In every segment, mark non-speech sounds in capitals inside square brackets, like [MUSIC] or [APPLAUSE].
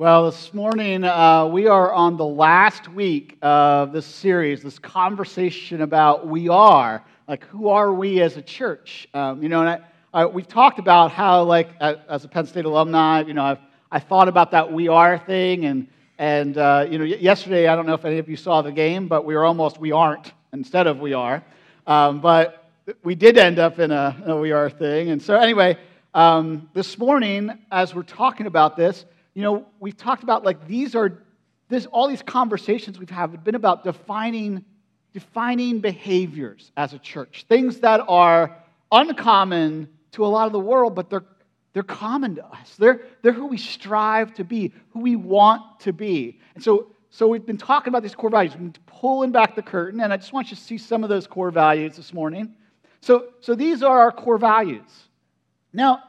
Well, this morning uh, we are on the last week of this series, this conversation about we are. Like, who are we as a church? Um, you know, and I, I, we've talked about how, like, as a Penn State alumni, you know, I've I thought about that we are thing, and and uh, you know, yesterday I don't know if any of you saw the game, but we were almost we aren't instead of we are, um, but we did end up in a, a we are thing, and so anyway, um, this morning as we're talking about this you know, we've talked about like these are this all these conversations we've had have been about defining defining behaviors as a church, things that are uncommon to a lot of the world, but they're they're common to us. They're, they're who we strive to be, who we want to be. And so, so we've been talking about these core values. We've been pulling back the curtain, and I just want you to see some of those core values this morning. So, so these are our core values. Now,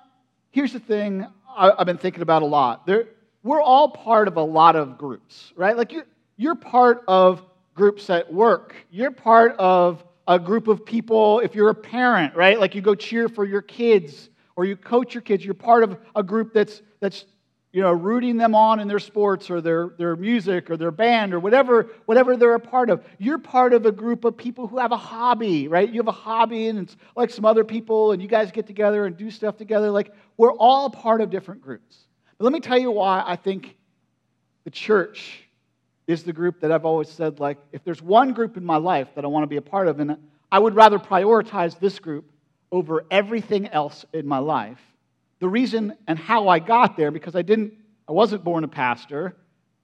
here's the thing I, have been thinking about a lot. There, we're all part of a lot of groups, right? Like you're, you're part of groups at work. You're part of a group of people if you're a parent, right? Like you go cheer for your kids or you coach your kids. You're part of a group that's, that's you know, rooting them on in their sports or their, their music or their band or whatever, whatever they're a part of. You're part of a group of people who have a hobby, right? You have a hobby and it's like some other people and you guys get together and do stuff together. Like we're all part of different groups. But let me tell you why I think the church is the group that I've always said, like, if there's one group in my life that I want to be a part of, and I would rather prioritize this group over everything else in my life the reason and how I got there, because I didn't, I wasn't born a pastor.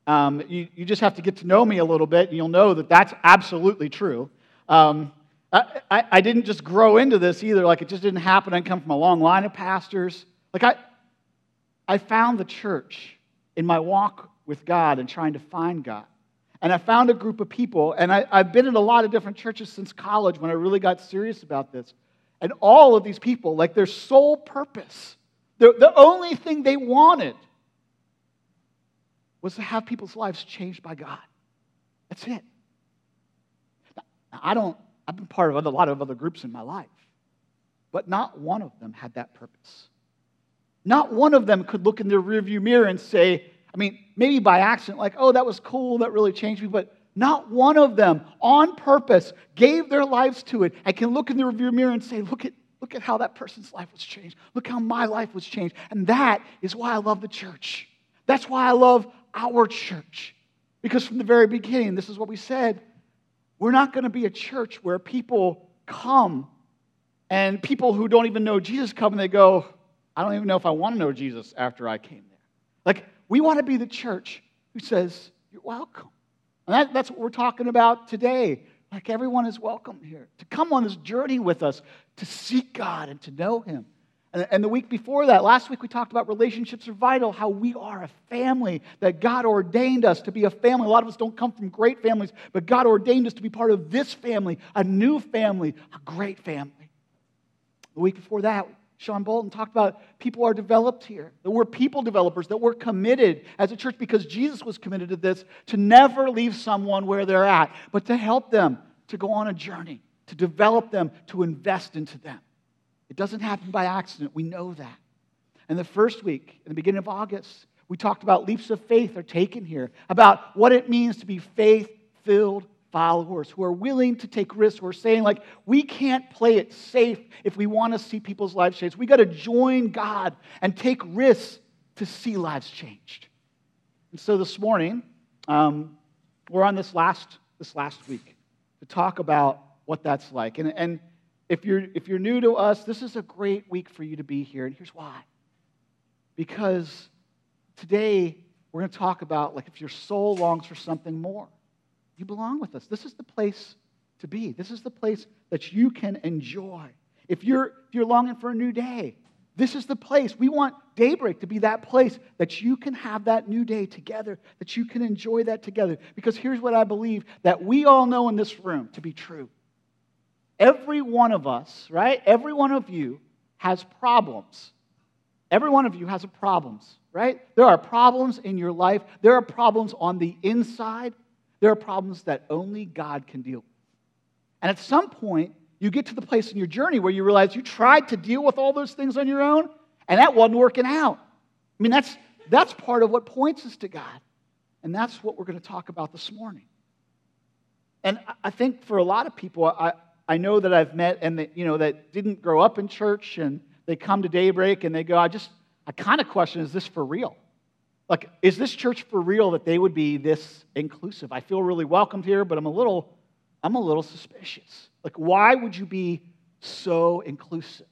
Um, you, you just have to get to know me a little bit, and you'll know that that's absolutely true. Um, I, I, I, didn't just grow into this either. Like, it just didn't happen. I come from a long line of pastors. Like, I, I found the church in my walk with God and trying to find God. And I found a group of people, and I, have been in a lot of different churches since college when I really got serious about this. And all of these people, like their sole purpose the, the only thing they wanted was to have people's lives changed by God. That's it. I don't, I've been part of a lot of other groups in my life, but not one of them had that purpose. Not one of them could look in their rearview mirror and say, I mean, maybe by accident, like, oh, that was cool, that really changed me, but not one of them on purpose gave their lives to it I can look in the rearview mirror and say, look at, Look at how that person's life was changed. Look how my life was changed. And that is why I love the church. That's why I love our church. Because from the very beginning, this is what we said we're not going to be a church where people come and people who don't even know Jesus come and they go, I don't even know if I want to know Jesus after I came there. Like, we want to be the church who says, You're welcome. And that, that's what we're talking about today. Like everyone is welcome here to come on this journey with us to seek God and to know Him. And, and the week before that, last week we talked about relationships are vital, how we are a family, that God ordained us to be a family. A lot of us don't come from great families, but God ordained us to be part of this family, a new family, a great family. The week before that, Sean Bolton talked about people are developed here, that we're people developers, that we're committed as a church because Jesus was committed to this to never leave someone where they're at, but to help them to go on a journey, to develop them, to invest into them. It doesn't happen by accident. We know that. And the first week, in the beginning of August, we talked about leaps of faith are taken here, about what it means to be faith filled followers who are willing to take risks, who are saying, like, we can't play it safe if we want to see people's lives changed. We got to join God and take risks to see lives changed. And so this morning, um, we're on this last, this last week to talk about what that's like. And, and if, you're, if you're new to us, this is a great week for you to be here. And here's why. Because today, we're going to talk about, like, if your soul longs for something more you belong with us. This is the place to be. This is the place that you can enjoy. If you're, if you're longing for a new day, this is the place. We want Daybreak to be that place that you can have that new day together, that you can enjoy that together. Because here's what I believe that we all know in this room to be true. Every one of us, right? Every one of you has problems. Every one of you has problems, right? There are problems in your life. There are problems on the inside there are problems that only God can deal with. And at some point, you get to the place in your journey where you realize you tried to deal with all those things on your own, and that wasn't working out. I mean, that's, that's part of what points us to God. And that's what we're going to talk about this morning. And I think for a lot of people, I, I know that I've met and that, you know, that didn't grow up in church and they come to daybreak and they go, I just, I kind of question, is this for real? Like, is this church for real that they would be this inclusive? I feel really welcomed here, but I'm a little, I'm a little suspicious. Like, why would you be so inclusive?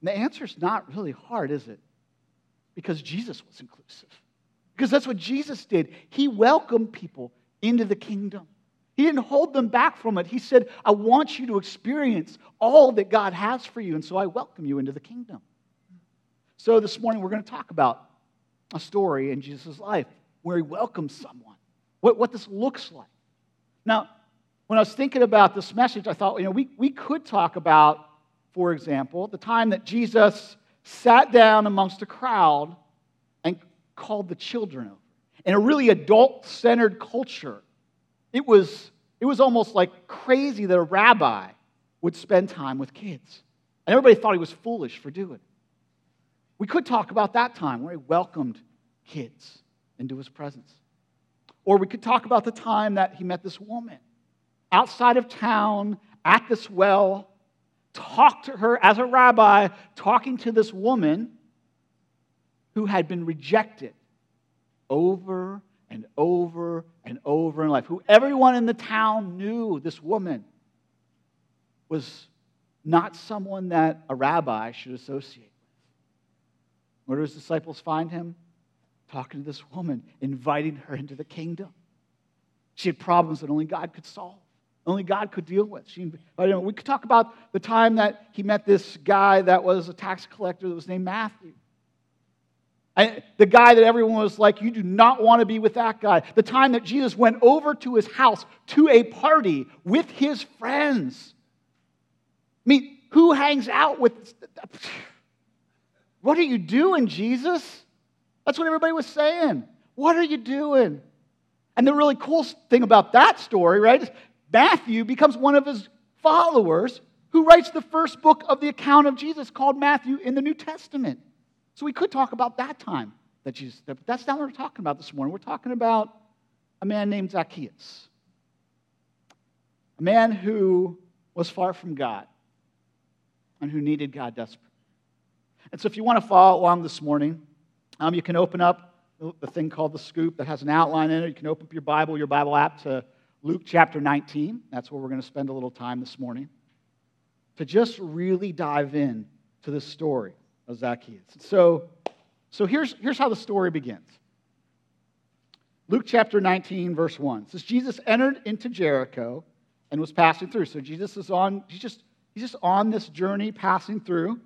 And the answer is not really hard, is it? Because Jesus was inclusive. Because that's what Jesus did. He welcomed people into the kingdom. He didn't hold them back from it. He said, I want you to experience all that God has for you, and so I welcome you into the kingdom. So this morning we're going to talk about a story in Jesus' life where he welcomes someone, what, what this looks like. Now, when I was thinking about this message, I thought, you know, we, we could talk about, for example, the time that Jesus sat down amongst a crowd and called the children over. In a really adult centered culture, it was, it was almost like crazy that a rabbi would spend time with kids. And everybody thought he was foolish for doing it. We could talk about that time where he welcomed kids into his presence. Or we could talk about the time that he met this woman outside of town at this well, talked to her as a rabbi, talking to this woman who had been rejected over and over and over in life, who everyone in the town knew this woman was not someone that a rabbi should associate where do his disciples find him? Talking to this woman, inviting her into the kingdom. She had problems that only God could solve, only God could deal with. She, we could talk about the time that he met this guy that was a tax collector that was named Matthew. I, the guy that everyone was like, you do not want to be with that guy. The time that Jesus went over to his house to a party with his friends. I mean, who hangs out with. What are you doing, Jesus? That's what everybody was saying. What are you doing? And the really cool thing about that story, right, is Matthew becomes one of his followers who writes the first book of the account of Jesus called Matthew in the New Testament. So we could talk about that time that Jesus, but that's not what we're talking about this morning. We're talking about a man named Zacchaeus, a man who was far from God and who needed God desperately. And so if you want to follow along this morning, um, you can open up the thing called the scoop that has an outline in it. You can open up your Bible, your Bible app to Luke chapter 19. That's where we're going to spend a little time this morning to just really dive in to the story of Zacchaeus. So, so here's, here's how the story begins. Luke chapter 19, verse 1 says, Jesus entered into Jericho and was passing through. So Jesus is on, he's just, he's just on this journey passing through.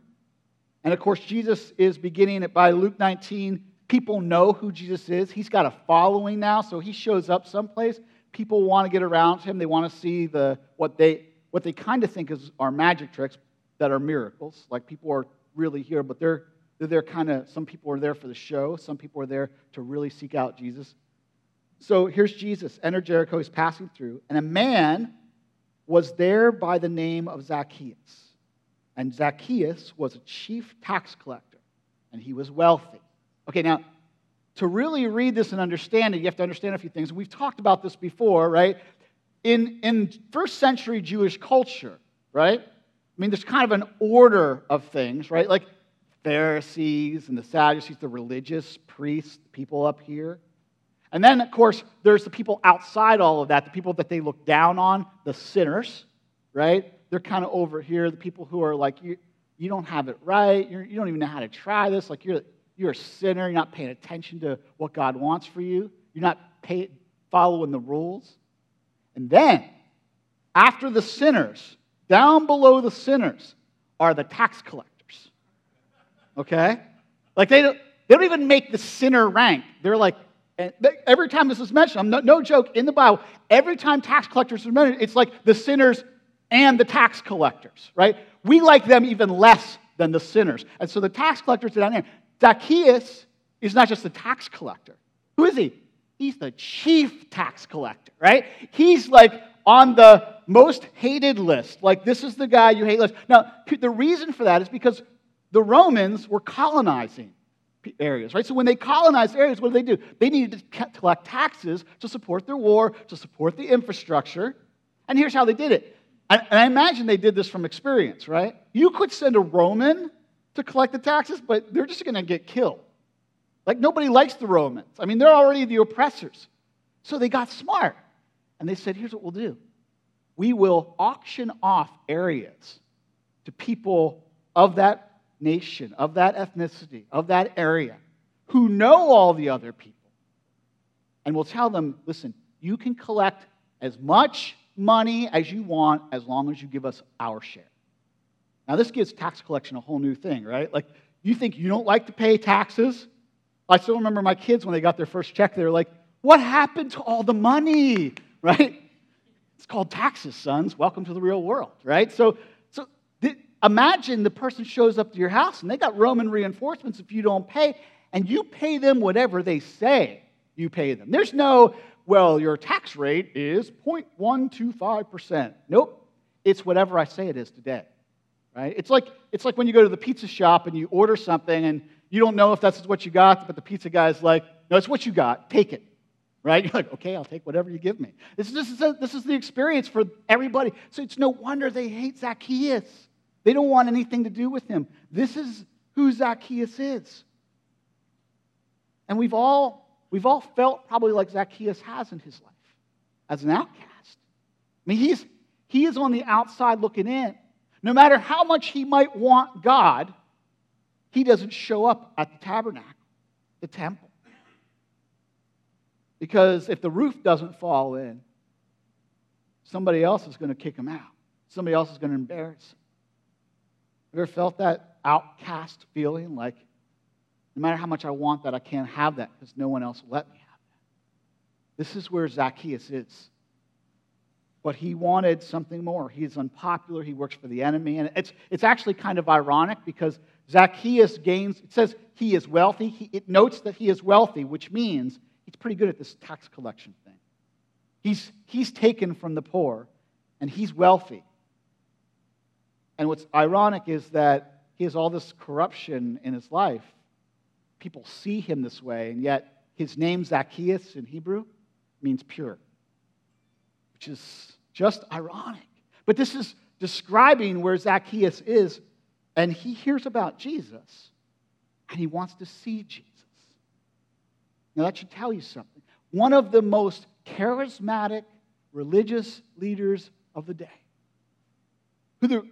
And of course, Jesus is beginning it by Luke 19. People know who Jesus is. He's got a following now, so he shows up someplace. People want to get around him. They want to see the, what, they, what they kind of think is, are magic tricks that are miracles. Like people are really here, but they're, they're there kind of, some people are there for the show. Some people are there to really seek out Jesus. So here's Jesus, enter Jericho. He's passing through, and a man was there by the name of Zacchaeus. And Zacchaeus was a chief tax collector, and he was wealthy. Okay, now, to really read this and understand it, you have to understand a few things. We've talked about this before, right? In, in first century Jewish culture, right? I mean, there's kind of an order of things, right? Like Pharisees and the Sadducees, the religious priests, people up here. And then, of course, there's the people outside all of that, the people that they look down on, the sinners, right? They're kind of over here, the people who are like, you, you don't have it right, you're, you do not even know how to try this, like you're, you're a sinner, you're not paying attention to what God wants for you, you're not pay, following the rules. And then, after the sinners, down below the sinners, are the tax collectors. Okay? Like they don't, they don't even make the sinner rank. They're like, every time this is mentioned, I'm no, no joke, in the Bible, every time tax collectors are mentioned, it's like the sinners and the tax collectors, right? We like them even less than the sinners. And so the tax collectors are down there. Zacchaeus is not just the tax collector. Who is he? He's the chief tax collector, right? He's like on the most hated list. Like, this is the guy you hate list. Now, the reason for that is because the Romans were colonizing areas, right? So when they colonized areas, what did they do? They needed to collect taxes to support their war, to support the infrastructure. And here's how they did it. And I imagine they did this from experience, right? You could send a Roman to collect the taxes, but they're just going to get killed. Like nobody likes the Romans. I mean, they're already the oppressors. So they got smart. And they said, here's what we'll do we will auction off areas to people of that nation, of that ethnicity, of that area, who know all the other people. And we'll tell them listen, you can collect as much money as you want as long as you give us our share. Now, this gives tax collection a whole new thing, right? Like, you think you don't like to pay taxes? I still remember my kids when they got their first check, they were like, What happened to all the money, [LAUGHS] right? It's called taxes, sons. Welcome to the real world, right? So, so imagine the person shows up to your house and they got Roman reinforcements if you don't pay, and you pay them whatever they say you pay them. There's no, well, your tax rate is 0.125%. Nope. It's whatever I say it is today. Right? It's like, it's like when you go to the pizza shop and you order something and you don't know if that's what you got, but the pizza guy's like, no, it's what you got. Take it. Right? [LAUGHS] You're like, okay, I'll take whatever you give me. This, this, is, a, this is the experience for everybody. So it's no wonder they hate Zacchaeus. They don't want anything to do with him. This is who Zacchaeus is. And we've all We've all felt probably like Zacchaeus has in his life as an outcast. I mean, he's, he is on the outside looking in. No matter how much he might want God, he doesn't show up at the tabernacle, the temple. Because if the roof doesn't fall in, somebody else is going to kick him out. Somebody else is going to embarrass him. Ever felt that outcast feeling like no matter how much I want that, I can't have that because no one else will let me have that. This is where Zacchaeus is. But he wanted something more. He is unpopular. He works for the enemy. And it's, it's actually kind of ironic because Zacchaeus gains, it says he is wealthy. He, it notes that he is wealthy, which means he's pretty good at this tax collection thing. He's, he's taken from the poor and he's wealthy. And what's ironic is that he has all this corruption in his life people see him this way, and yet his name, Zacchaeus, in Hebrew, means pure, which is just ironic. But this is describing where Zacchaeus is, and he hears about Jesus, and he wants to see Jesus. Now, that should tell you something. One of the most charismatic religious leaders of the day, who the,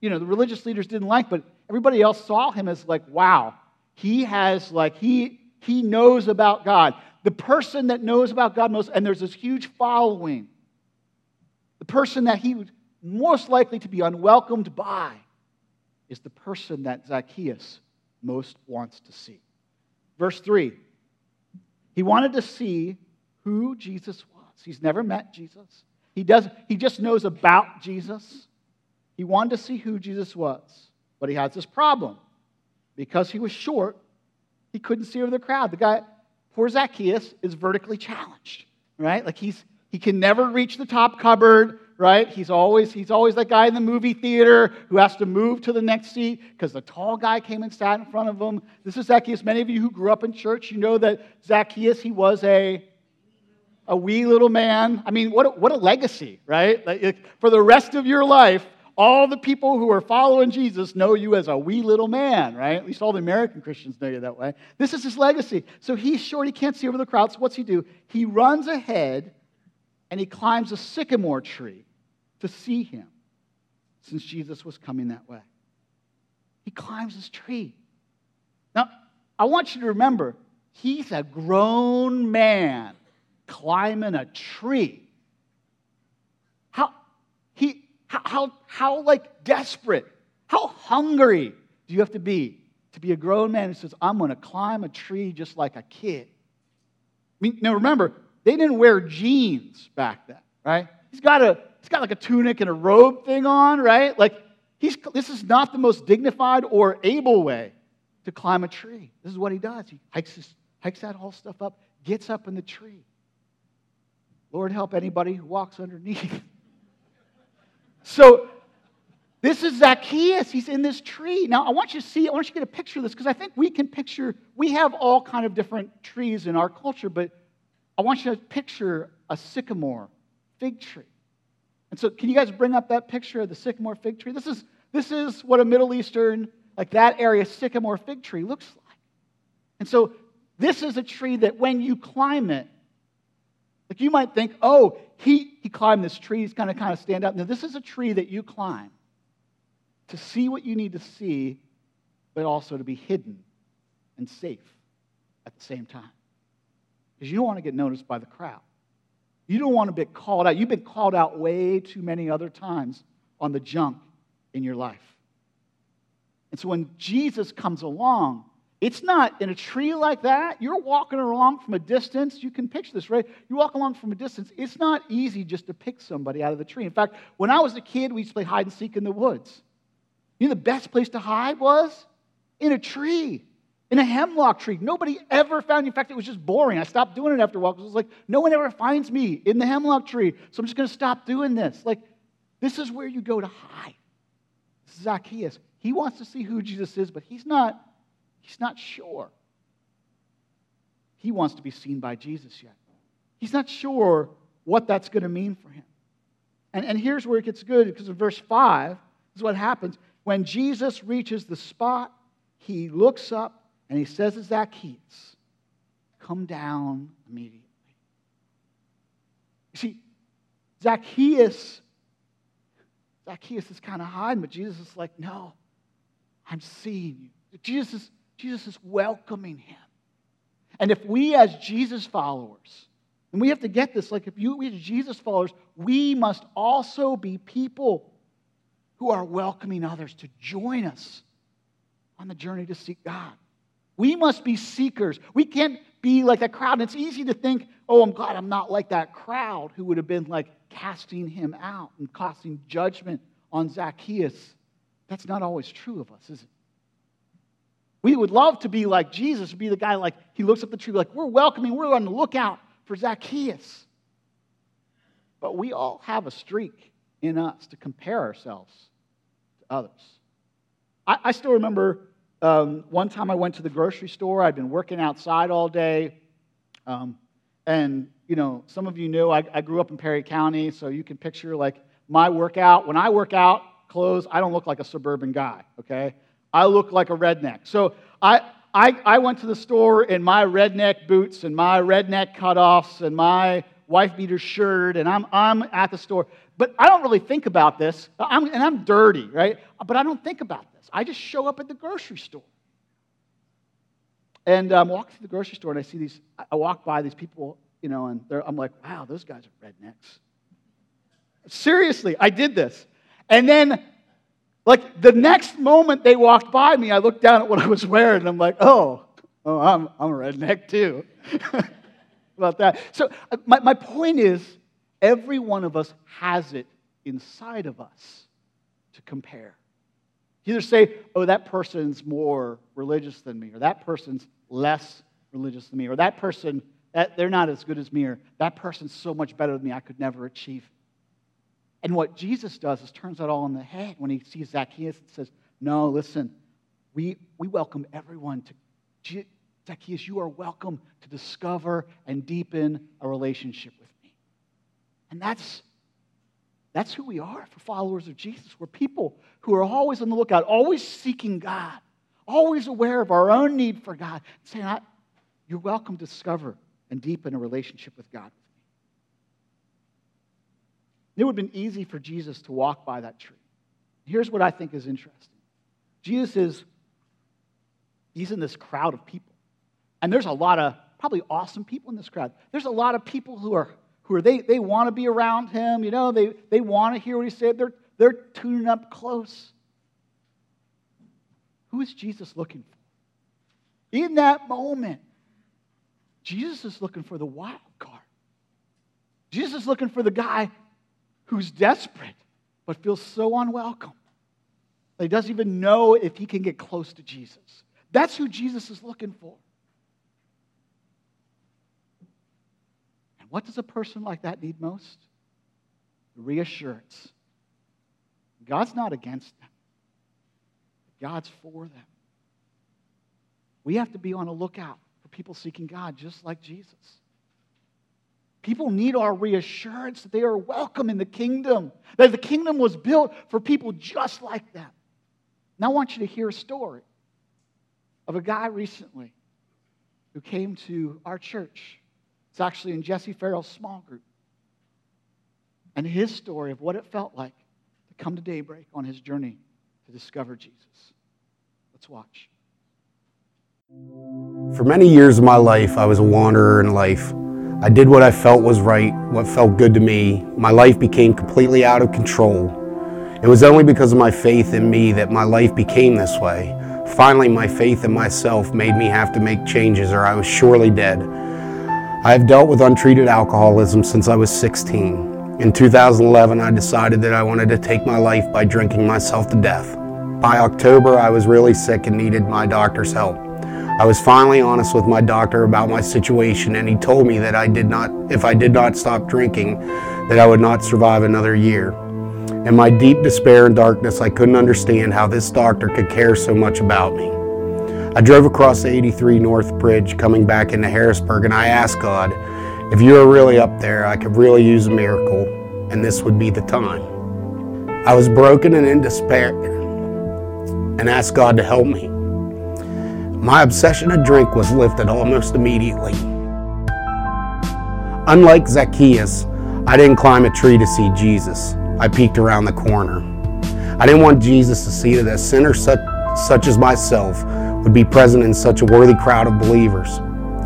you know, the religious leaders didn't like, but everybody else saw him as like, wow, he has, like, he, he knows about God. The person that knows about God most, and there's this huge following. The person that he was most likely to be unwelcomed by is the person that Zacchaeus most wants to see. Verse 3 He wanted to see who Jesus was. He's never met Jesus, he, does, he just knows about Jesus. He wanted to see who Jesus was, but he has this problem because he was short, he couldn't see over the crowd. The guy, poor Zacchaeus, is vertically challenged, right? Like he's he can never reach the top cupboard, right? He's always he's always that guy in the movie theater who has to move to the next seat because the tall guy came and sat in front of him. This is Zacchaeus. Many of you who grew up in church, you know that Zacchaeus he was a a wee little man. I mean, what a, what a legacy, right? Like, for the rest of your life, all the people who are following Jesus know you as a wee little man, right? At least all the American Christians know you that way. This is his legacy. So he's short, he can't see over the crowd. So what's he do? He runs ahead and he climbs a sycamore tree to see him since Jesus was coming that way. He climbs this tree. Now, I want you to remember, he's a grown man climbing a tree. How he how, how, how like desperate, how hungry do you have to be to be a grown man who says, I'm going to climb a tree just like a kid? I mean, now remember, they didn't wear jeans back then, right? He's got a he's got like a tunic and a robe thing on, right? Like he's this is not the most dignified or able way to climb a tree. This is what he does. He hikes his, hikes that whole stuff up, gets up in the tree. Lord help anybody who walks underneath. [LAUGHS] So, This is Zacchaeus. He's in this tree. Now, I want you to see, I want you to get a picture of this because I think we can picture, we have all kind of different trees in our culture, but I want you to picture a sycamore fig tree. And so, can you guys bring up that picture of the sycamore fig tree? This is, this is what a Middle Eastern, like that area, sycamore fig tree looks like. And so, this is a tree that when you climb it, like you might think, oh, he, he climbed this tree, he's to kind of stand up. Now, this is a tree that you climb to see what you need to see, but also to be hidden and safe at the same time. Because you don't want to get noticed by the crowd. You don't want to be called out. You've been called out way too many other times on the junk in your life. And so when Jesus comes along, it's not in a tree like that. You're walking along from a distance. You can picture this, right? You walk along from a distance. It's not easy just to pick somebody out of the tree. In fact, when I was a kid, we used to play hide and seek in the woods. You know, the best place to hide was in a tree in a hemlock tree. Nobody ever found you. In fact, it was just boring. I stopped doing it after a while because it was like, no one ever finds me in the hemlock tree. So I'm just going to stop doing this. Like, this is where you go to hide. Zacchaeus. He wants to see who Jesus is, but he's not, he's not sure. He wants to be seen by Jesus yet. He's not sure what that's going to mean for him. And, and here's where it gets good because in verse 5 is what happens. When Jesus reaches the spot, he looks up and he says to Zacchaeus, Come down immediately. You see, Zacchaeus, Zacchaeus is kind of hiding, but Jesus is like, No, I'm seeing you. Jesus Jesus is welcoming him. And if we, as Jesus followers, and we have to get this, like if you, we as Jesus followers, we must also be people who are welcoming others to join us on the journey to seek God. We must be seekers. We can't be like that crowd. And it's easy to think, oh, I'm glad I'm not like that crowd who would have been like casting him out and casting judgment on Zacchaeus. That's not always true of us, is it? We would love to be like Jesus, be the guy like he looks up the tree, like we're welcoming, we're on the lookout for Zacchaeus. But we all have a streak in us to compare ourselves to others. I, I still remember um, one time I went to the grocery store. I'd been working outside all day. Um, and, you know, some of you know I, I, grew up in Perry County, so you can picture like my workout. When I work out, clothes, I don't look like a suburban guy, okay? I look like a redneck. So I, I, I went to the store in my redneck boots and my redneck cutoffs and my wife beater shirt, and I'm, I'm at the store. But I don't really think about this. I'm, and I'm dirty, right? But I don't think about this. I just show up at the grocery store. And um, I'm walking through the grocery store, and I see these, I walk by these people, you know, and I'm like, wow, those guys are rednecks. Seriously, I did this. And then, like, the next moment they walked by me, I looked down at what I was wearing, and I'm like, oh, oh I'm, I'm a redneck too. [LAUGHS] about that. So, uh, my, my point is every one of us has it inside of us to compare. Either say, oh, that person's more religious than me, or that person's less religious than me, or that person, that, they're not as good as me, or that person's so much better than me, I could never achieve. And what Jesus does is turns that all on the head when he sees Zacchaeus and says, no, listen, we, we welcome everyone to Zacchaeus, you are welcome to discover and deepen a relationship with me. And that's, that's who we are for followers of Jesus. We're people who are always on the lookout, always seeking God, always aware of our own need for God, saying, You're welcome to discover and deepen a relationship with God. It would have been easy for Jesus to walk by that tree. Here's what I think is interesting Jesus is, he's in this crowd of people. And there's a lot of probably awesome people in this crowd. There's a lot of people who are who are they they want to be around him, you know, they they want to hear what he said. They're they're tuning up close. Who is Jesus looking for? In that moment, Jesus is looking for the wild card. Jesus is looking for the guy who's desperate but feels so unwelcome. that He doesn't even know if he can get close to Jesus. That's who Jesus is looking for. And what does a person like that need most? Reassurance. God's not against them, God's for them. We have to be on a lookout for people seeking God just like Jesus. People need our reassurance that they are welcome in the kingdom, that the kingdom was built for people just like them. Now, I want you to hear a story of a guy recently who came to our church. It's actually in Jesse Farrell's small group. And his story of what it felt like to come to daybreak on his journey to discover Jesus. Let's watch. For many years of my life, I was a wanderer in life. I did what I felt was right, what felt good to me. My life became completely out of control. It was only because of my faith in me that my life became this way. Finally, my faith in myself made me have to make changes, or I was surely dead. I have dealt with untreated alcoholism since I was 16. In 2011, I decided that I wanted to take my life by drinking myself to death. By October, I was really sick and needed my doctor's help. I was finally honest with my doctor about my situation and he told me that I did not if I did not stop drinking that I would not survive another year. In my deep despair and darkness, I couldn't understand how this doctor could care so much about me. I drove across the 83 North Bridge coming back into Harrisburg and I asked God, if you are really up there, I could really use a miracle and this would be the time. I was broken and in despair and asked God to help me. My obsession to drink was lifted almost immediately. Unlike Zacchaeus, I didn't climb a tree to see Jesus. I peeked around the corner. I didn't want Jesus to see that a sinner such, such as myself would be present in such a worthy crowd of believers.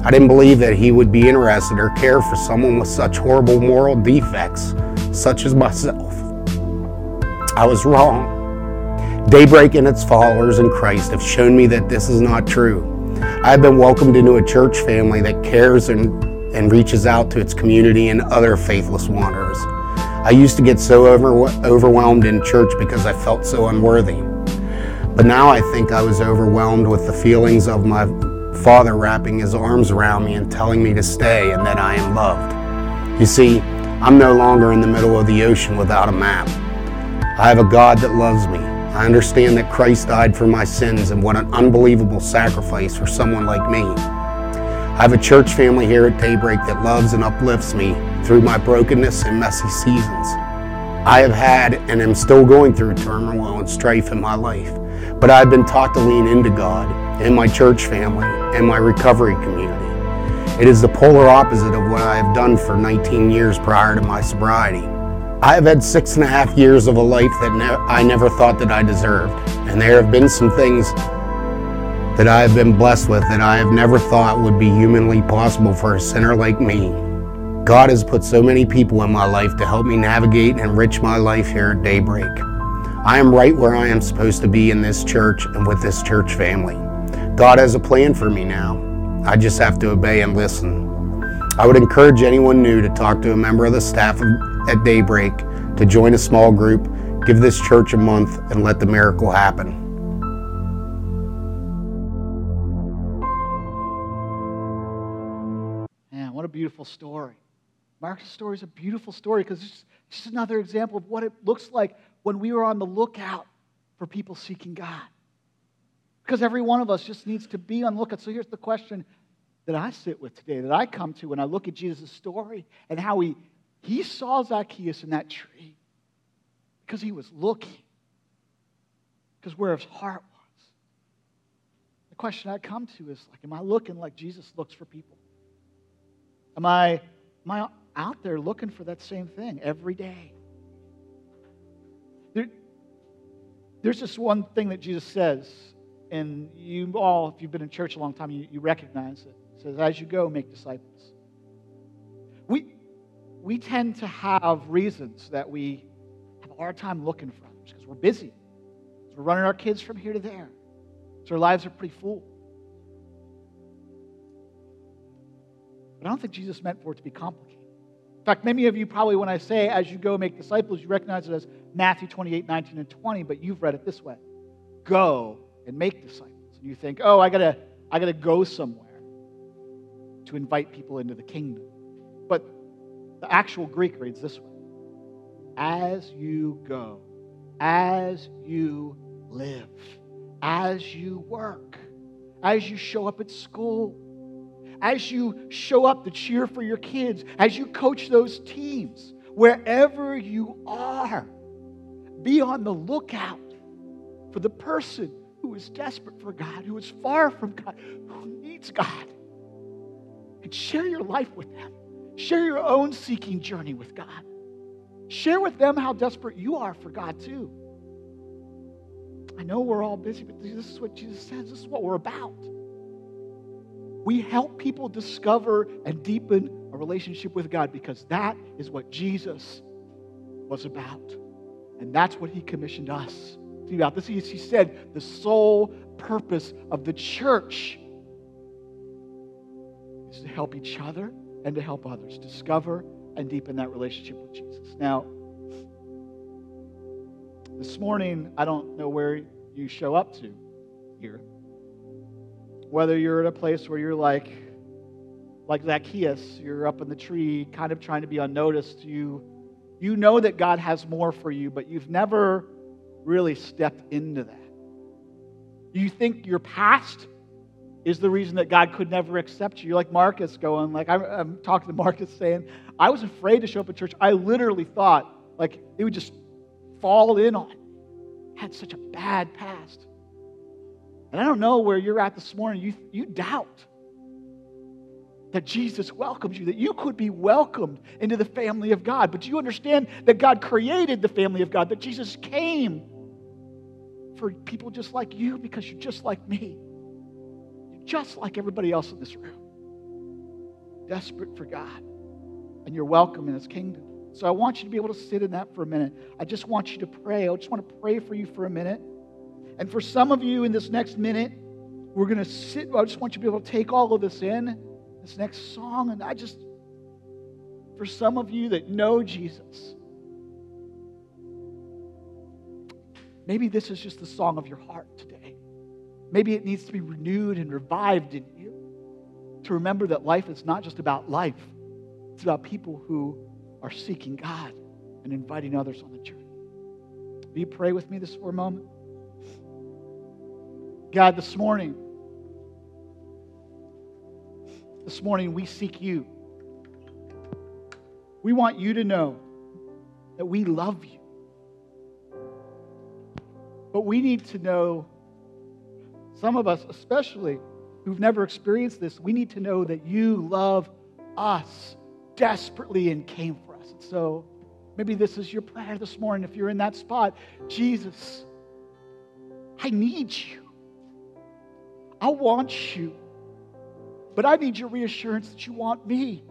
I didn't believe that he would be interested or care for someone with such horrible moral defects, such as myself. I was wrong. Daybreak and its followers in Christ have shown me that this is not true. I have been welcomed into a church family that cares and, and reaches out to its community and other faithless wanderers. I used to get so over, overwhelmed in church because I felt so unworthy. But now I think I was overwhelmed with the feelings of my Father wrapping his arms around me and telling me to stay and that I am loved. You see, I'm no longer in the middle of the ocean without a map. I have a God that loves me I understand that Christ died for my sins and what an unbelievable sacrifice for someone like me. I have a church family here at Daybreak that loves and uplifts me through my brokenness and messy seasons. I have had and am still going through turmoil and strife in my life, but I've been taught to lean into God and my church family and my recovery community. It is the polar opposite of what I have done for 19 years prior to my sobriety. I have had six and a half years of a life that ne- I never thought that I deserved. And there have been some things that I have been blessed with that I have never thought would be humanly possible for a sinner like me. God has put so many people in my life to help me navigate and enrich my life here at Daybreak. I am right where I am supposed to be in this church and with this church family. God has a plan for me now. I just have to obey and listen. I would encourage anyone new to talk to a member of the staff at daybreak to join a small group, give this church a month, and let the miracle happen. Man, what a beautiful story. Mark's story is a beautiful story because it's just another example of what it looks like when we are on the lookout for people seeking God. Because every one of us just needs to be on lookout. So here's the question that I sit with today, that I come to when I look at Jesus' story and how he, he saw Zacchaeus in that tree because he was looking, because where his heart was. The question I come to is like, am I looking like Jesus looks for people? Am I, am I out there looking for that same thing every day? There, there's just one thing that Jesus says, and you all, if you've been in church a long time, you, you recognize it says, As you go, make disciples. We, we tend to have reasons that we have a hard time looking for others because we're busy. We're running our kids from here to there. So our lives are pretty full. But I don't think Jesus meant for it to be complicated. In fact, many of you probably, when I say as you go make disciples, you recognize it as Matthew 28, 19, and 20, but you've read it this way Go and make disciples. And you think, oh, I gotta, I gotta go somewhere to invite people into the kingdom. The actual Greek reads this way As you go, as you live, as you work, as you show up at school, as you show up to cheer for your kids, as you coach those teams, wherever you are, be on the lookout for the person who is desperate for God, who is far from God, who needs God. And share your life with them. Share your own seeking journey with God. Share with them how desperate you are for God, too. I know we're all busy, but this is what Jesus says. This is what we're about. We help people discover and deepen a relationship with God because that is what Jesus was about. And that's what he commissioned us to be about. This is, he said, the sole purpose of the church is to help each other and to help others discover and deepen that relationship with Jesus. Now, this morning, I don't know where you show up to here. Whether you're at a place where you're like, like Zacchaeus, you're up in the tree, kind of trying to be unnoticed. You, you know that God has more for you, but you've never really stepped into that. You think your past is the reason that God could never accept you. You're like Marcus going, like I'm, I'm talking to Marcus saying, I was afraid to show up at church. I literally thought like it would just fall in on. Had such a bad past. And I don't know where you're at this morning. You, you doubt that Jesus welcomes you, that you could be welcomed into the family of God. But you understand that God created the family of God, that Jesus came for people just like you because you're just like me. Just like everybody else in this room. Desperate for God. And you're welcome in His kingdom. So I want you to be able to sit in that for a minute. I just want you to pray. I just want to pray for you for a minute. And for some of you in this next minute, we're going to sit. I just want you to be able to take all of this in, this next song. And I just, for some of you that know Jesus, maybe this is just the song of your heart today. Maybe it needs to be renewed and revived in you to remember that life is not just about life, it's about people who are seeking God and inviting others on the journey. Will you pray with me this for a moment? God, this morning, this morning we seek you. We want you to know that we love you. But we need to know, some of us especially, who've never experienced this, we need to know that you love us desperately and came for us. And so maybe this is your prayer this morning if you're in that spot. Jesus, I need you. I want you. But I need your reassurance that you want me.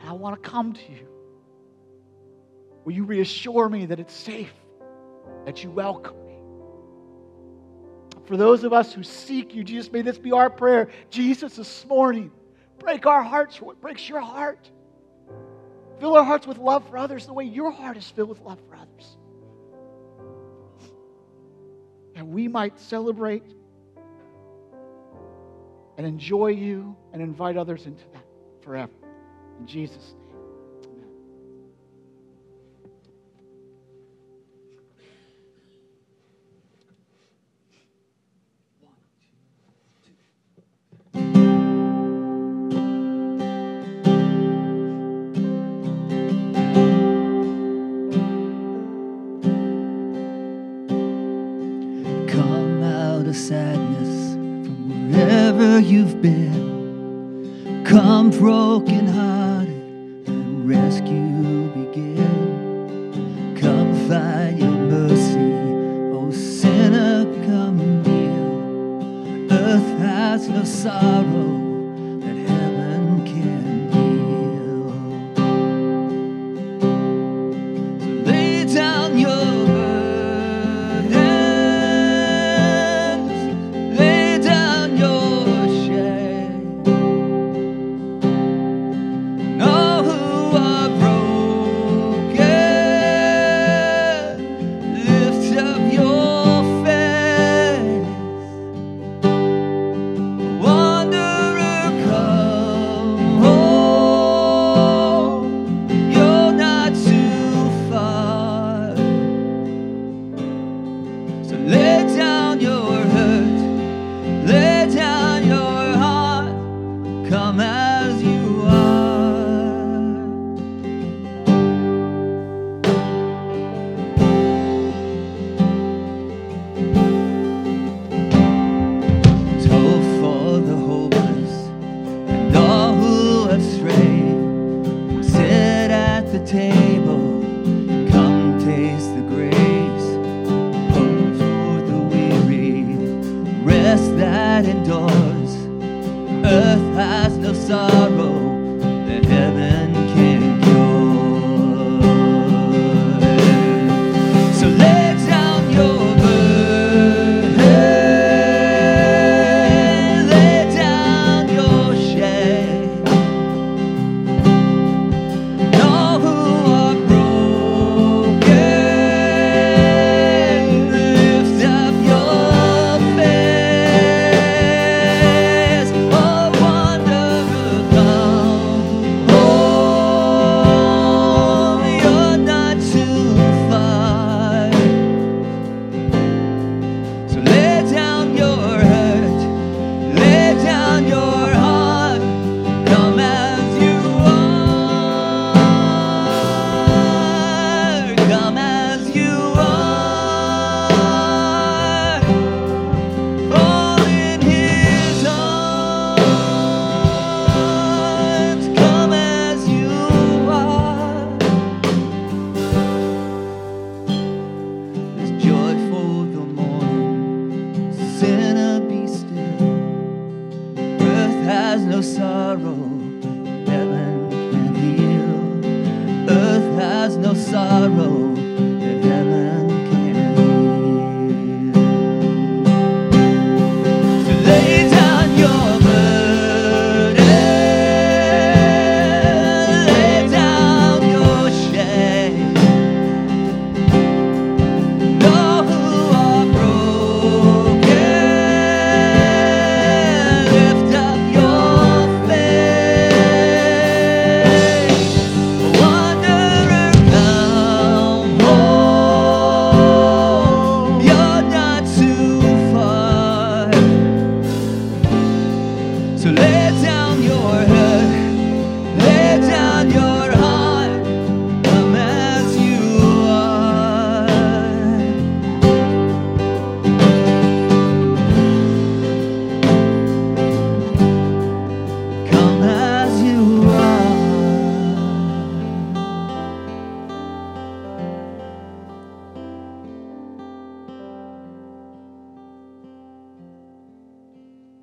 And I want to come to you. Will you reassure me that it's safe, that you welcome me? For those of us who seek you, Jesus, may this be our prayer. Jesus, this morning, break our hearts for what breaks your heart. Fill our hearts with love for others the way your heart is filled with love for others. And we might celebrate and enjoy you and invite others into that forever. In Jesus' name.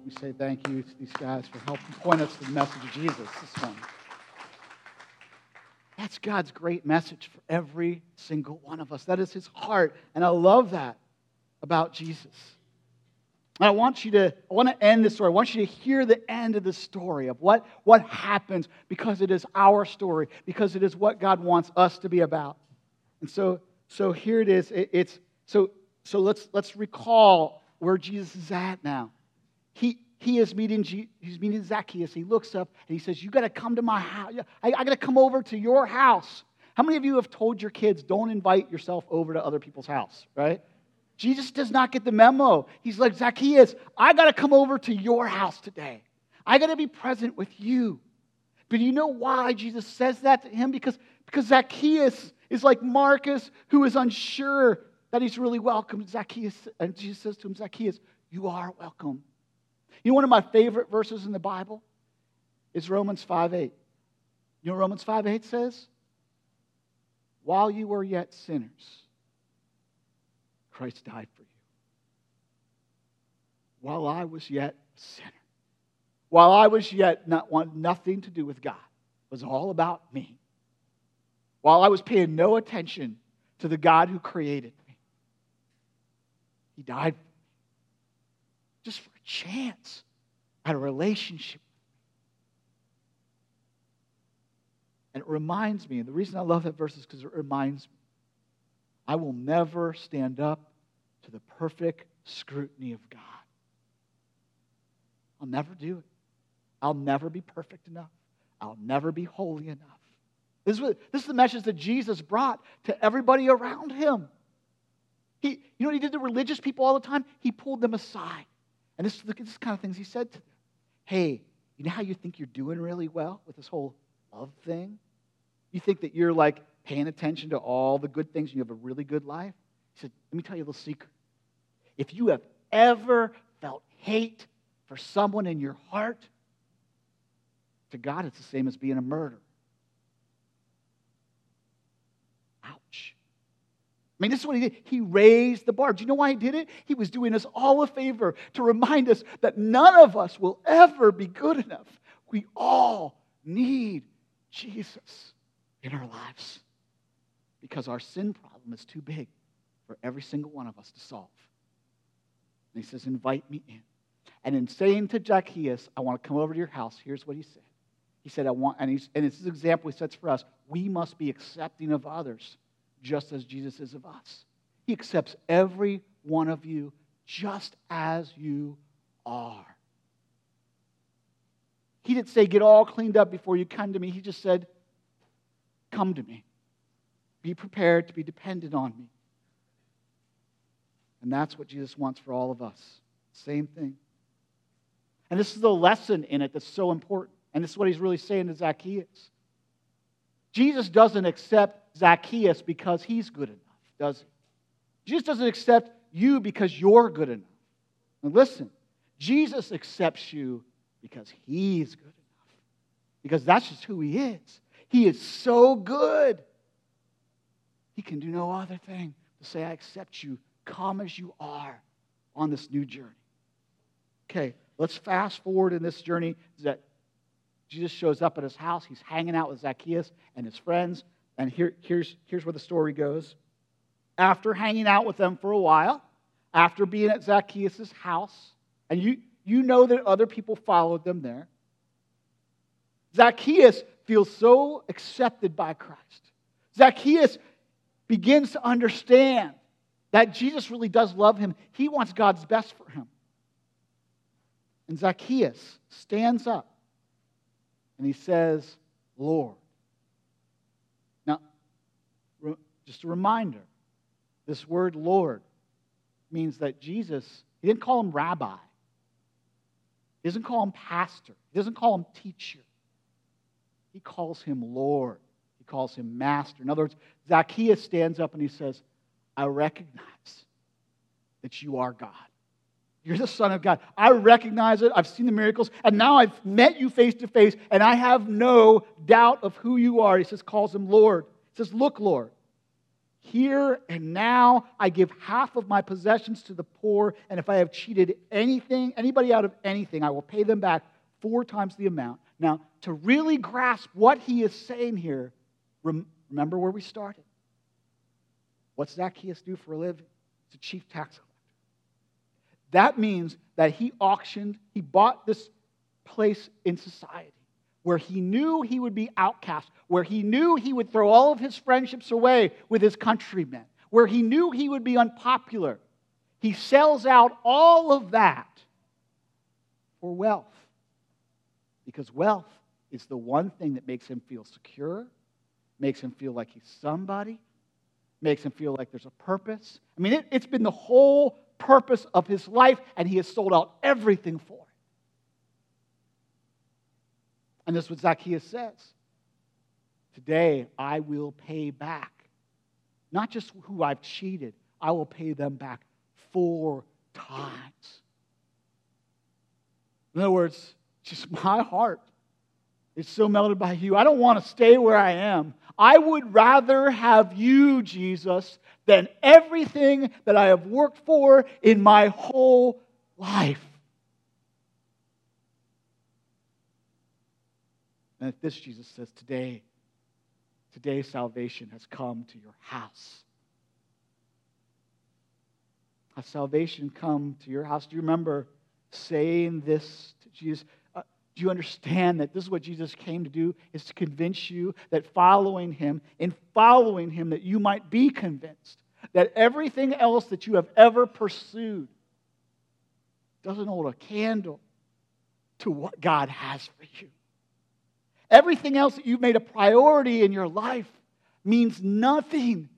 We say thank you to these guys for helping point us to the message of Jesus this morning. That's God's great message for every single one of us. That is his heart. And I love that about Jesus. And I want you to, I want to end this story. I want you to hear the end of the story of what, what happens because it is our story, because it is what God wants us to be about. And so, so here it is. It- it's so so let's let's recall where Jesus is at now. He he is meeting he's meeting Zacchaeus. He looks up and he says, "You got to come to my house. I, I got to come over to your house." How many of you have told your kids, "Don't invite yourself over to other people's house"? Right? Jesus does not get the memo. He's like, Zacchaeus, I got to come over to your house today. I got to be present with you. But you know why Jesus says that to him? Because, because Zacchaeus is like Marcus, who is unsure that he's really welcome. Zacchaeus, and Jesus says to him, Zacchaeus, you are welcome. You know, one of my favorite verses in the Bible is Romans 5 8. You know Romans 5 8 says? While you were yet sinners, Christ died for you. While I was yet a sinner, while I was yet not want nothing to do with God, it was all about me. While I was paying no attention to the God who created me, He died. Just for chance at a relationship. And it reminds me, and the reason I love that verse is because it reminds me I will never stand up to the perfect scrutiny of God. I'll never do it. I'll never be perfect enough. I'll never be holy enough. This is, what, this is the message that Jesus brought to everybody around him. He, you know what he did to religious people all the time? He pulled them aside. And this, look at this kind of things he said to them. Hey, you know how you think you're doing really well with this whole love thing? You think that you're like paying attention to all the good things and you have a really good life? He said, Let me tell you a little secret. If you have ever felt hate for someone in your heart, to God, it's the same as being a murderer. Mean, this is what he did. He raised the bar. Do you know why he did it? He was doing us all a favor to remind us that none of us will ever be good enough. We all need Jesus in our lives because our sin problem is too big for every single one of us to solve. And he says, Invite me in. And in saying to Zacchaeus, I want to come over to your house, here's what he said. He said, I want, and, he's, and it's this example he sets for us. We must be accepting of others just as Jesus is of us. He accepts every one of you just as you are. He didn't say, Get all cleaned up before you come to me. He just said, Come to me. Be prepared to be dependent on me. And that's what Jesus wants for all of us. Same thing. And this is the lesson in it that's so important. And this is what he's really saying to Zacchaeus. Jesus doesn't accept Zacchaeus because he's good enough, does he? Jesus doesn't accept you because you're good enough. Now listen, Jesus accepts you because he's good enough. Because that's just who he is. He is so good. He can do no other thing to say, I accept you, come as you are on this new journey. Okay, let's fast forward in this journey that Jesus shows up at his house. He's hanging out with Zacchaeus and his friends. And here, here's, here's where the story goes. After hanging out with them for a while, after being at Zacchaeus' house, and you, you know that other people followed them there, Zacchaeus feels so accepted by Christ. Zacchaeus begins to understand that Jesus really does love him. He wants God's best for him. And Zacchaeus stands up and he says, Lord. Now, just a reminder this word Lord means that Jesus, he didn't call him rabbi, he doesn't call him pastor, he doesn't call him teacher. He calls him Lord, he calls him master. In other words, Zacchaeus stands up and he says, I recognize that you are God. You're the Son of God. I recognize it. I've seen the miracles. And now I've met you face to face, and I have no doubt of who you are. He says, calls him Lord. He says, Look, Lord, here and now I give half of my possessions to the poor, and if I have cheated anything, anybody out of anything, I will pay them back four times the amount. Now, to really grasp what he is saying here, remember where we started. What's Zacchaeus do for a living? He's a chief tax collector. That means that he auctioned, he bought this place in society where he knew he would be outcast, where he knew he would throw all of his friendships away with his countrymen, where he knew he would be unpopular. He sells out all of that for wealth. Because wealth is the one thing that makes him feel secure, makes him feel like he's somebody, makes him feel like there's a purpose. I mean, it, has been the whole purpose of his life, and he has sold out everything for it. And this is what Zacchaeus says Today I will pay back. Not just who I've cheated, I will pay them back four times. In other words, just [LAUGHS] my heart is so melted by you. I don't want to stay where I am. I would rather have you, Jesus, than everything that I have worked for in my whole life. And this, Jesus says, Today, today salvation has come to your house. Has salvation come to your house? Do you remember saying this to Jesus? Uh, do you understand that this is what Jesus came to do? Is to convince you that following him, in following him, that you might be convinced that everything else that you have ever pursued doesn't hold a candle to what God has for you. Everything else that you've made a priority in your life means nothing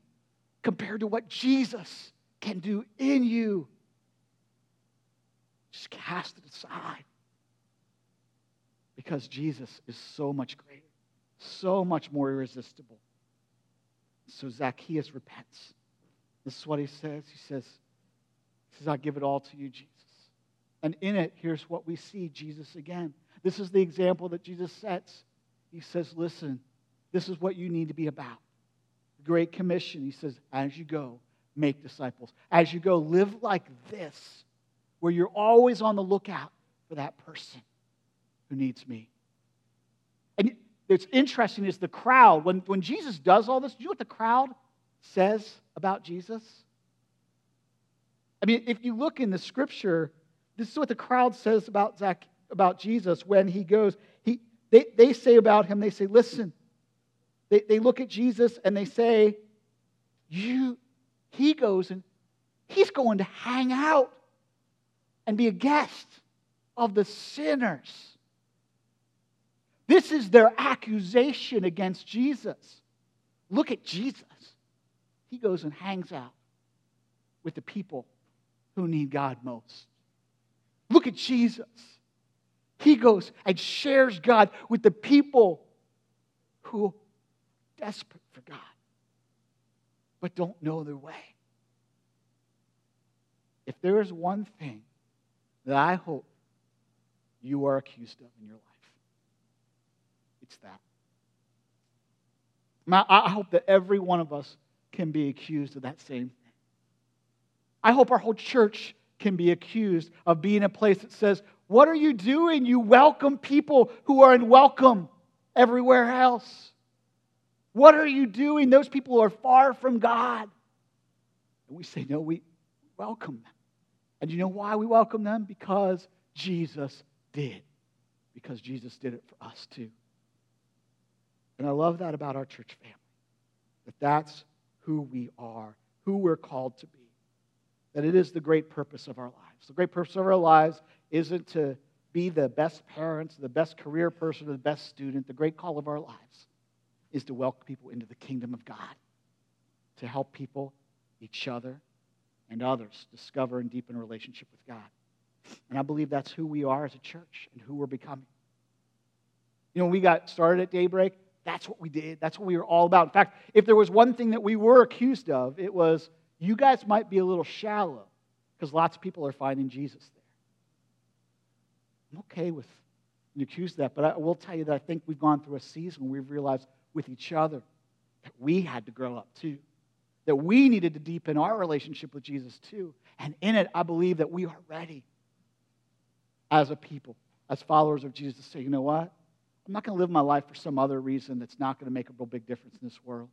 compared to what Jesus can do in you. Just cast it aside because Jesus is so much greater, so much more irresistible. So Zacchaeus repents. This is what he says. He says, he says, I give it all to you, Jesus. And in it, here's what we see Jesus again. This is the example that Jesus sets. He says, Listen, this is what you need to be about. The Great Commission, he says, as you go, make disciples. As you go, live like this, where you're always on the lookout for that person who needs me. And it's interesting is the crowd, when, when Jesus does all this, do you know what the crowd says about Jesus? I mean, if you look in the scripture, this is what the crowd says about Zach, about Jesus when he goes. He, they, they say about him, they say, listen, they, they look at Jesus and they say, you, he goes and he's going to hang out and be a guest of the sinners. This is their accusation against Jesus. Look at Jesus. He goes and hangs out with the people who need God most. Look at Jesus. He goes and shares God with the people who are desperate for God but don't know their way. If there is one thing that I hope you are accused of in your life, it's that. I hope that every one of us can be accused of that same thing. I hope our whole church can be accused of being a place that says, What are you doing? You welcome people who are unwelcome everywhere else. What are you doing? Those people are far from God. And we say, No, we welcome them. And you know why we welcome them? Because Jesus did. Because Jesus did it for us too. And I love that about our church family. That that's who we are, who we're called to be. That it is the great purpose of our lives. The great purpose of our lives isn't to be the best parents, the best career person, the best student. The great call of our lives is to welcome people into the kingdom of God, to help people, each other, and others discover and deepen a relationship with God. And I believe that's who we are as a church and who we're becoming. You know, when we got started at Daybreak, that's what we did. That's what we were all about. In fact, if there was one thing that we were accused of, it was you guys might be a little shallow because lots of people are finding Jesus there. I'm okay with being accused of that, but I will tell you that I think we've gone through a season where we've realized with each other that we had to grow up too, that we needed to deepen our relationship with Jesus too. And in it, I believe that we are ready as a people, as followers of Jesus, to say, you know what? I'm not going to live my life for some other reason that's not going to make a real big difference in this world.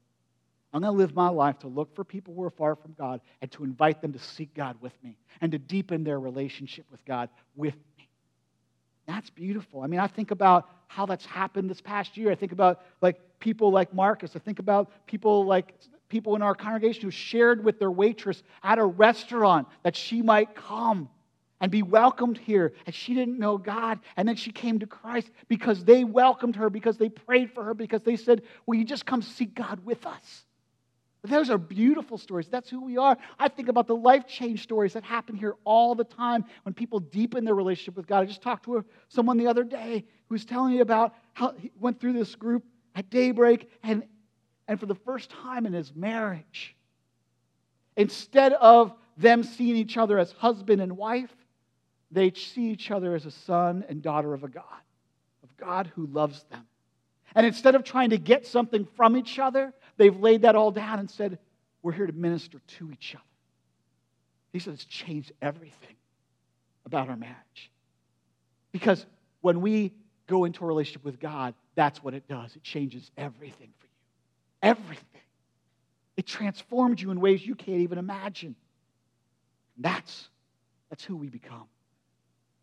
I'm going to live my life to look for people who are far from God and to invite them to seek God with me and to deepen their relationship with God with. That's beautiful. I mean, I think about how that's happened this past year. I think about like people like Marcus. I think about people like people in our congregation who shared with their waitress at a restaurant that she might come and be welcomed here. And she didn't know God. And then she came to Christ because they welcomed her, because they prayed for her, because they said, Will you just come seek God with us? Those are beautiful stories. That's who we are. I think about the life change stories that happen here all the time when people deepen their relationship with God. I just talked to someone the other day who was telling me about how he went through this group at daybreak and, and for the first time in his marriage, instead of them seeing each other as husband and wife, they see each other as a son and daughter of a God, of God who loves them. And instead of trying to get something from each other, they've laid that all down and said, We're here to minister to each other. He said it's changed everything about our marriage. Because when we go into a relationship with God, that's what it does. It changes everything for you. Everything. It transforms you in ways you can't even imagine. That's, that's who we become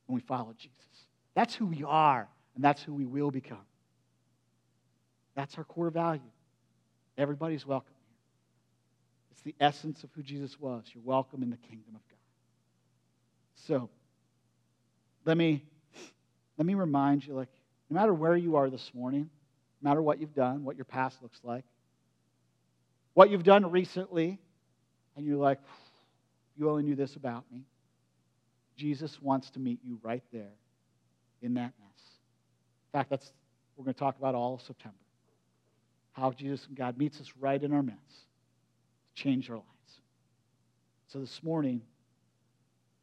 when we follow Jesus. That's who we are, and that's who we will become. That's our core value. Everybody's welcome here. It's the essence of who Jesus was. You're welcome in the kingdom of God. So, let me, let me remind you like, no matter where you are this morning, no matter what you've done, what your past looks like, what you've done recently, and you're like, you only knew this about me. Jesus wants to meet you right there in that mess. In fact, that's we're going to talk about all of September how Jesus and God meets us right in our midst to change our lives. So this morning,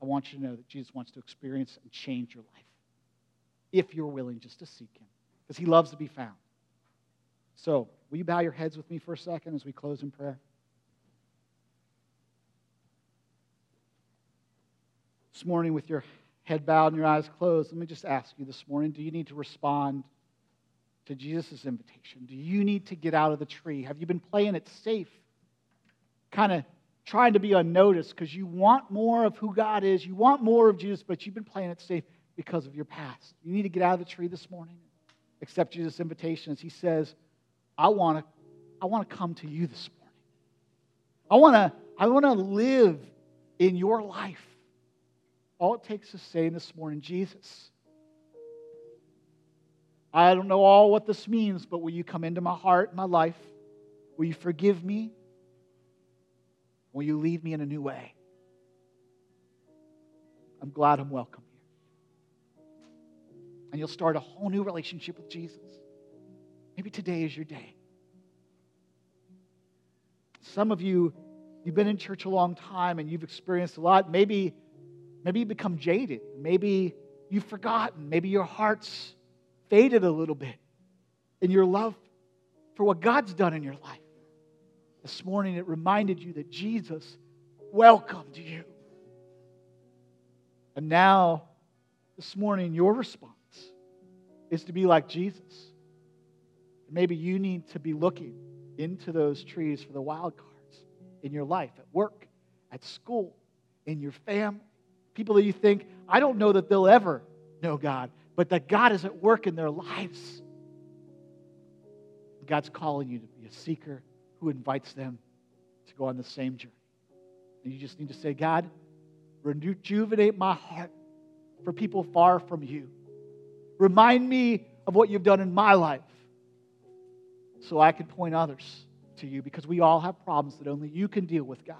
I want you to know that Jesus wants to experience and change your life if you're willing just to seek him because he loves to be found. So, will you bow your heads with me for a second as we close in prayer? This morning, with your head bowed and your eyes closed, let me just ask you this morning do you need to respond to Jesus' invitation? Do you need to get out of the tree? Have you been playing it safe? Kind of trying to be unnoticed because you want more of who God is, you want more of Jesus, but you've been playing it safe because of your past. You need to get out of the tree this morning, accept Jesus' invitation as He says, I want to, I want to come to you this morning. I want to, I want to live in your life. All it takes is saying this morning, Jesus, I don't know all what this means, but will you come into my heart, my life? Will you forgive me? Will you lead me in a new way? I'm glad I'm welcome here. And you'll start a whole new relationship with Jesus. Maybe today is your day. Some of you, you've been in church a long time and you've experienced a lot. Maybe, maybe you've become jaded. Maybe you've forgotten. Maybe your heart's faded a little bit in your love for what God's done in your life. This morning, it reminded you that Jesus welcomed you. And now, this morning, your response is to be like Jesus. Maybe you need to be looking into those trees for the wild cards in your life, at work, at school, in your family. People that you think, I don't know that they'll ever know God, but that God is at work in their lives. God's calling you to be a seeker who invites them to go on the same journey. And you just need to say, God, rejuvenate my heart for people far from you. Remind me of what you've done in my life so I can point others to you because we all have problems that only you can deal with, God.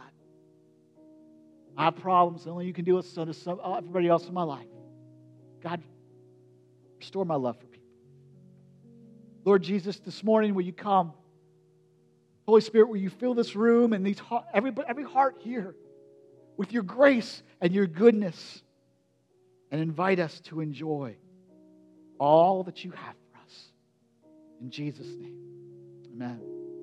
I have problems that only you can deal with, so does uh, everybody else in my life. God, restore my love for people. Lord Jesus, this morning, will you come? Holy Spirit, will you fill this room and these, every, every heart here with your grace and your goodness and invite us to enjoy all that you have for us. In Jesus' name, amen.